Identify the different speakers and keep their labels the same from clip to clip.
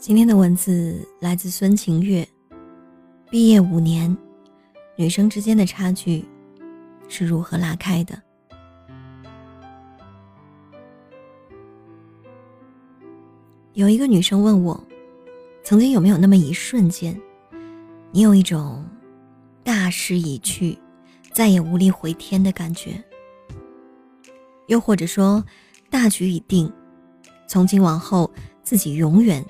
Speaker 1: 今天的文字来自孙晴月。毕业五年，女生之间的差距是如何拉开的？有一个女生问我，曾经有没有那么一瞬间，你有一种大势已去，再也无力回天的感觉？又或者说，大局已定，从今往后自己永远。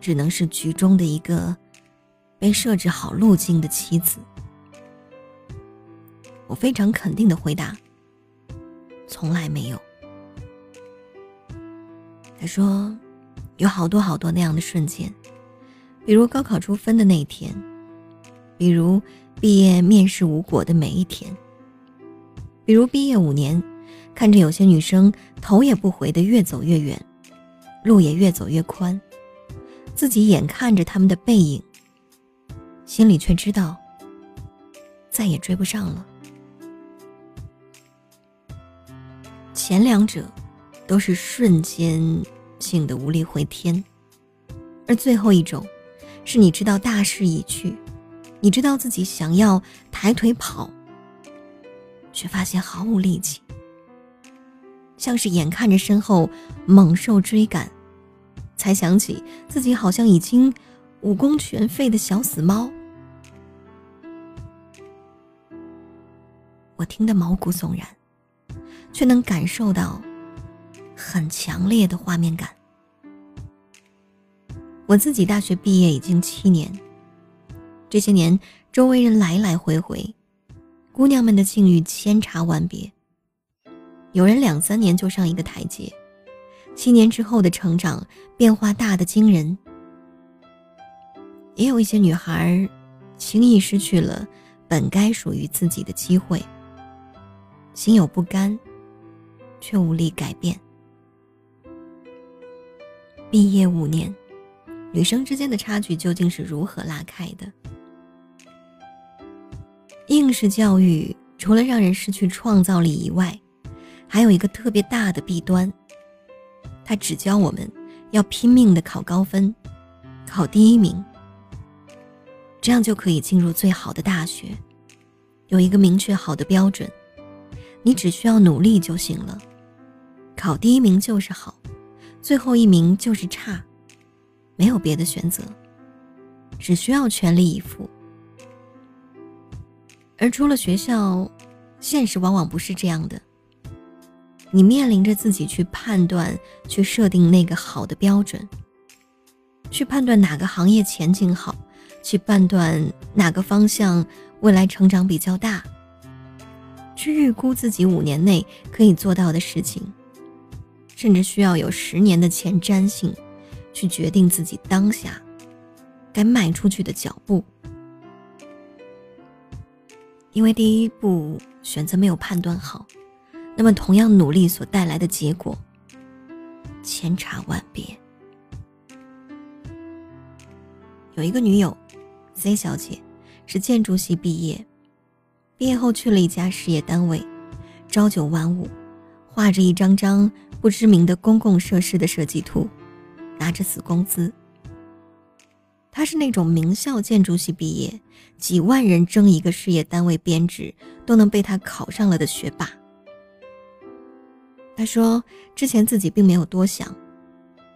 Speaker 1: 只能是局中的一个被设置好路径的妻子。我非常肯定的回答：“从来没有。”他说：“有好多好多那样的瞬间，比如高考出分的那一天，比如毕业面试无果的每一天，比如毕业五年，看着有些女生头也不回的越走越远，路也越走越宽。”自己眼看着他们的背影，心里却知道再也追不上了。前两者都是瞬间性的无力回天，而最后一种，是你知道大势已去，你知道自己想要抬腿跑，却发现毫无力气，像是眼看着身后猛兽追赶。才想起自己好像已经武功全废的小死猫，我听得毛骨悚然，却能感受到很强烈的画面感。我自己大学毕业已经七年，这些年周围人来来回回，姑娘们的境遇千差万别，有人两三年就上一个台阶。七年之后的成长变化大的惊人，也有一些女孩轻易失去了本该属于自己的机会，心有不甘，却无力改变。毕业五年，女生之间的差距究竟是如何拉开的？应试教育除了让人失去创造力以外，还有一个特别大的弊端。他只教我们要拼命的考高分，考第一名，这样就可以进入最好的大学，有一个明确好的标准，你只需要努力就行了。考第一名就是好，最后一名就是差，没有别的选择，只需要全力以赴。而出了学校，现实往往不是这样的。你面临着自己去判断、去设定那个好的标准，去判断哪个行业前景好，去判断哪个方向未来成长比较大，去预估自己五年内可以做到的事情，甚至需要有十年的前瞻性，去决定自己当下该迈出去的脚步。因为第一步选择没有判断好。那么，同样努力所带来的结果，千差万别。有一个女友，C 小姐，是建筑系毕业，毕业后去了一家事业单位，朝九晚五，画着一张张不知名的公共设施的设计图，拿着死工资。她是那种名校建筑系毕业，几万人争一个事业单位编制都能被她考上了的学霸。他说：“之前自己并没有多想，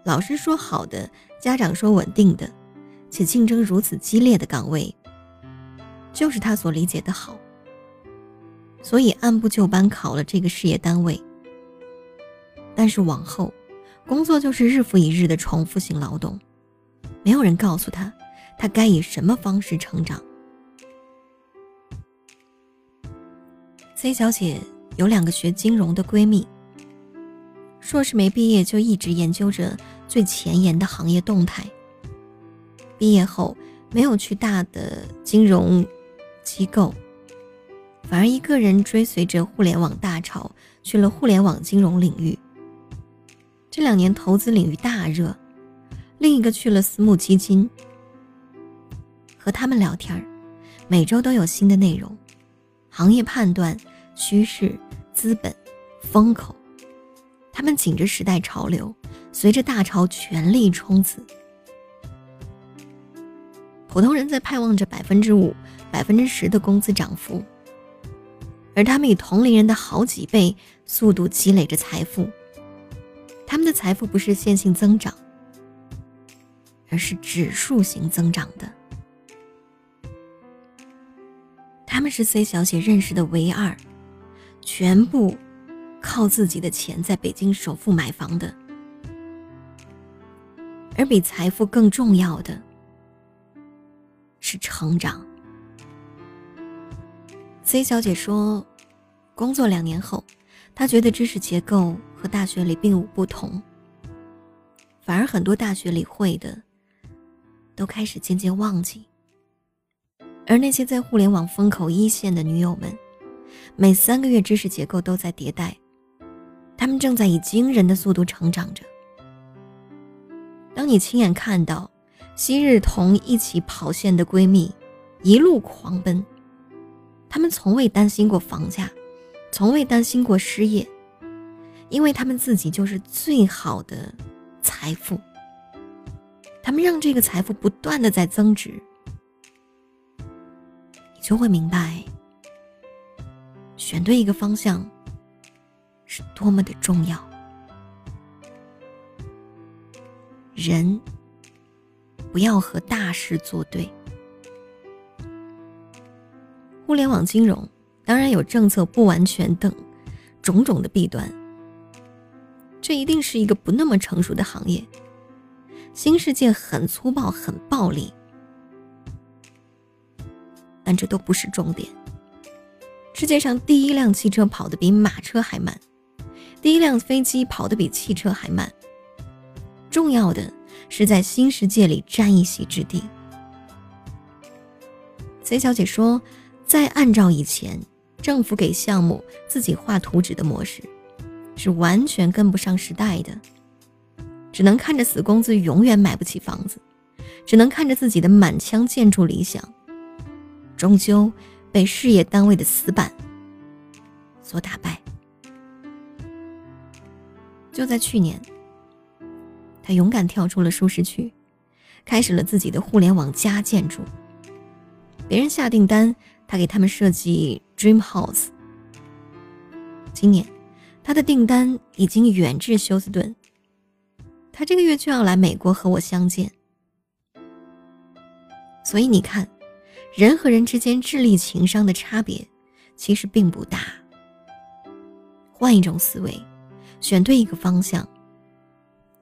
Speaker 1: 老师说好的，家长说稳定的，且竞争如此激烈的岗位，就是他所理解的好。所以按部就班考了这个事业单位。但是往后，工作就是日复一日的重复性劳动，没有人告诉他，他该以什么方式成长。”C 小姐有两个学金融的闺蜜。硕士没毕业就一直研究着最前沿的行业动态。毕业后没有去大的金融机构，反而一个人追随着互联网大潮去了互联网金融领域。这两年投资领域大热，另一个去了私募基金。和他们聊天每周都有新的内容，行业判断、趋势、资本、风口。他们紧着时代潮流，随着大潮全力冲刺。普通人在盼望着百分之五、百分之十的工资涨幅，而他们以同龄人的好几倍速度积累着财富。他们的财富不是线性增长，而是指数型增长的。他们是 C 小姐认识的唯二，全部靠自己的钱在北京首付买房的。而比财富更重要的是成长。C 小姐说，工作两年后，她觉得知识结构和大学里并无不同，反而很多大学里会的，都开始渐渐忘记。而那些在互联网风口一线的女友们，每三个月知识结构都在迭代，他们正在以惊人的速度成长着。当你亲眼看到昔日同一起跑线的闺蜜一路狂奔，她们从未担心过房价，从未担心过失业，因为她们自己就是最好的财富。她们让这个财富不断的在增值，你就会明白，选对一个方向是多么的重要。人不要和大事作对。互联网金融当然有政策不完全等种种的弊端，这一定是一个不那么成熟的行业。新世界很粗暴、很暴力，但这都不是重点。世界上第一辆汽车跑得比马车还慢，第一辆飞机跑得比汽车还慢。重要的是在新世界里占一席之地。C 小姐说，再按照以前政府给项目自己画图纸的模式，是完全跟不上时代的，只能看着死工资永远买不起房子，只能看着自己的满腔建筑理想，终究被事业单位的死板所打败。就在去年。他勇敢跳出了舒适区，开始了自己的互联网加建筑。别人下订单，他给他们设计 Dream House。今年，他的订单已经远至休斯顿。他这个月就要来美国和我相见。所以你看，人和人之间智力情商的差别其实并不大。换一种思维，选对一个方向。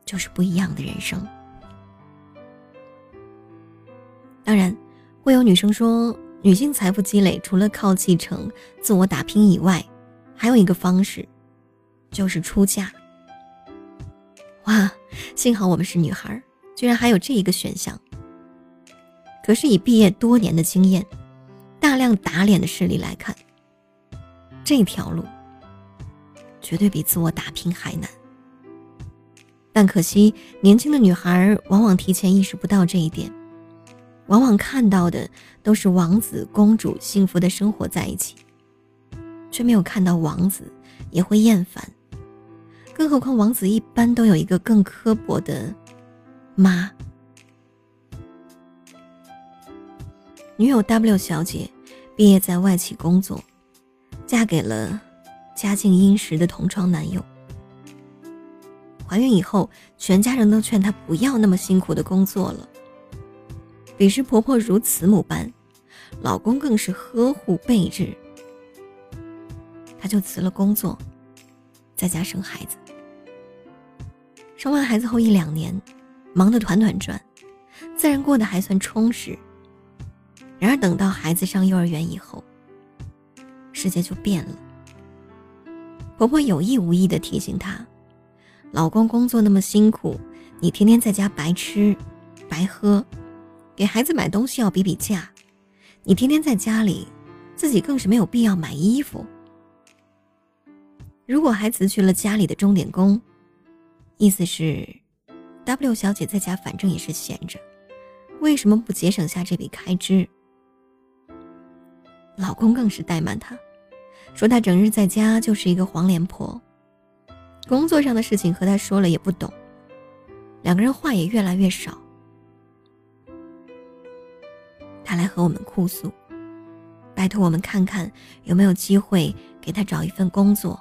Speaker 1: 就是不一样的人生。当然，会有女生说，女性财富积累除了靠继承、自我打拼以外，还有一个方式，就是出嫁。哇，幸好我们是女孩，居然还有这一个选项。可是以毕业多年的经验，大量打脸的事例来看，这条路绝对比自我打拼还难。但可惜，年轻的女孩往往提前意识不到这一点，往往看到的都是王子公主幸福的生活在一起，却没有看到王子也会厌烦。更何况，王子一般都有一个更刻薄的妈。女友 W 小姐毕业在外企工作，嫁给了家境殷实的同窗男友。怀孕以后，全家人都劝她不要那么辛苦的工作了。彼时婆婆如慈母般，老公更是呵护备至，她就辞了工作，在家生孩子。生完孩子后一两年，忙得团团转，自然过得还算充实。然而等到孩子上幼儿园以后，世界就变了。婆婆有意无意的提醒她。老公工作那么辛苦，你天天在家白吃，白喝，给孩子买东西要比比价，你天天在家里，自己更是没有必要买衣服。如果还辞去了家里的钟点工，意思是，W 小姐在家反正也是闲着，为什么不节省下这笔开支？老公更是怠慢她，说他整日在家就是一个黄脸婆。工作上的事情和他说了也不懂，两个人话也越来越少。他来和我们哭诉，拜托我们看看有没有机会给他找一份工作。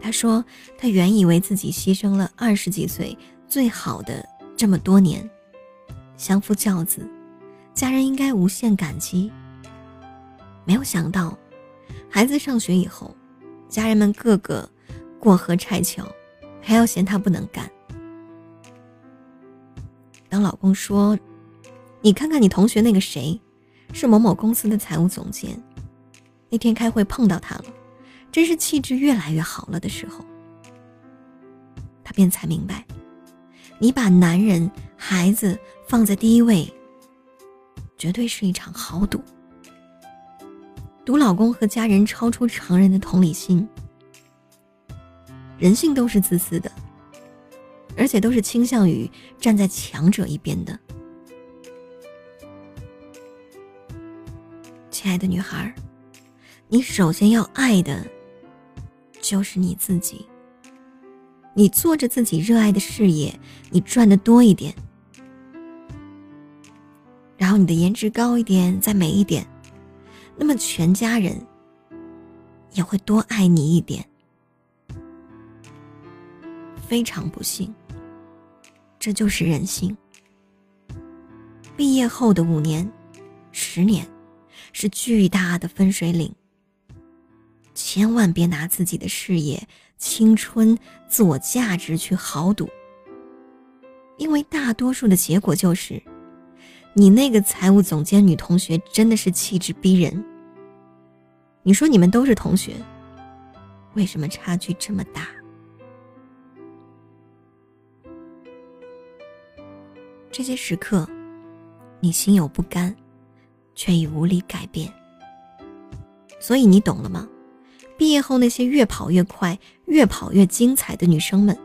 Speaker 1: 他说，他原以为自己牺牲了二十几岁最好的这么多年，相夫教子，家人应该无限感激。没有想到，孩子上学以后，家人们个个过河拆桥，还要嫌他不能干。当老公说：“你看看你同学那个谁，是某某公司的财务总监，那天开会碰到他了。”真是气质越来越好了的时候，他便才明白，你把男人、孩子放在第一位，绝对是一场豪赌。赌老公和家人超出常人的同理心，人性都是自私的，而且都是倾向于站在强者一边的。亲爱的女孩，你首先要爱的。就是你自己。你做着自己热爱的事业，你赚的多一点，然后你的颜值高一点，再美一点，那么全家人也会多爱你一点。非常不幸，这就是人性。毕业后的五年、十年，是巨大的分水岭。千万别拿自己的事业、青春、自我价值去豪赌，因为大多数的结果就是，你那个财务总监女同学真的是气质逼人。你说你们都是同学，为什么差距这么大？这些时刻，你心有不甘，却已无力改变。所以你懂了吗？毕业后那些越跑越快、越跑越精彩的女生们，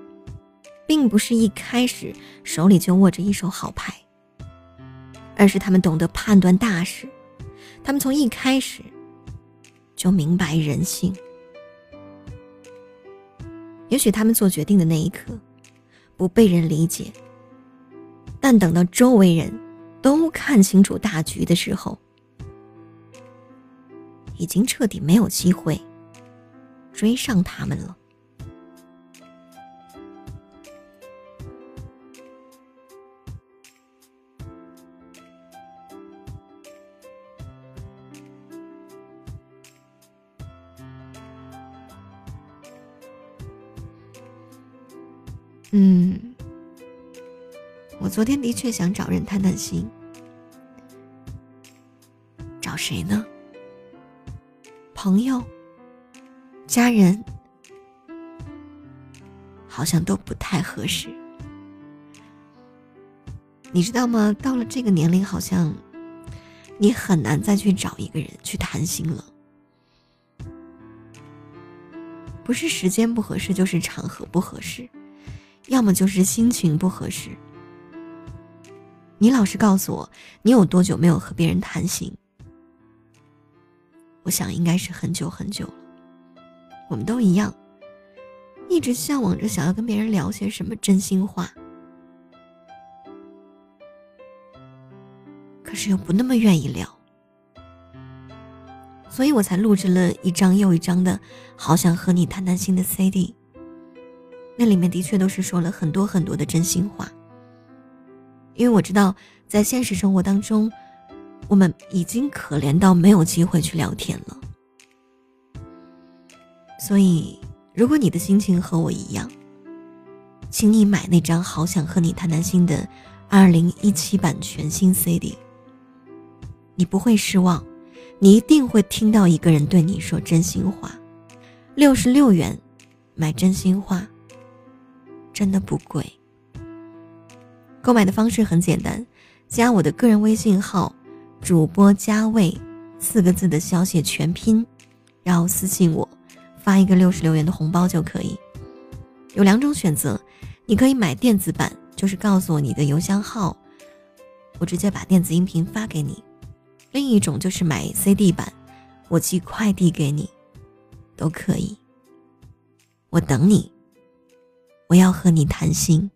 Speaker 1: 并不是一开始手里就握着一手好牌，而是她们懂得判断大事，她们从一开始就明白人性。也许他们做决定的那一刻不被人理解，但等到周围人都看清楚大局的时候，已经彻底没有机会。追上他们了。嗯，我昨天的确想找人谈谈心，找谁呢？朋友。家人好像都不太合适，你知道吗？到了这个年龄，好像你很难再去找一个人去谈心了。不是时间不合适，就是场合不合适，要么就是心情不合适。你老实告诉我，你有多久没有和别人谈心？我想应该是很久很久了。我们都一样，一直向往着想要跟别人聊些什么真心话，可是又不那么愿意聊，所以我才录制了一张又一张的“好想和你谈谈心”的 CD。那里面的确都是说了很多很多的真心话，因为我知道在现实生活当中，我们已经可怜到没有机会去聊天了。所以，如果你的心情和我一样，请你买那张《好想和你谈谈心》的二零一七版全新 CD。你不会失望，你一定会听到一个人对你说真心话。六十六元，买真心话，真的不贵。购买的方式很简单，加我的个人微信号“主播加位”四个字的小写全拼，然后私信我。发一个六十六元的红包就可以，有两种选择，你可以买电子版，就是告诉我你的邮箱号，我直接把电子音频发给你；另一种就是买 CD 版，我寄快递给你，都可以。我等你，我要和你谈心。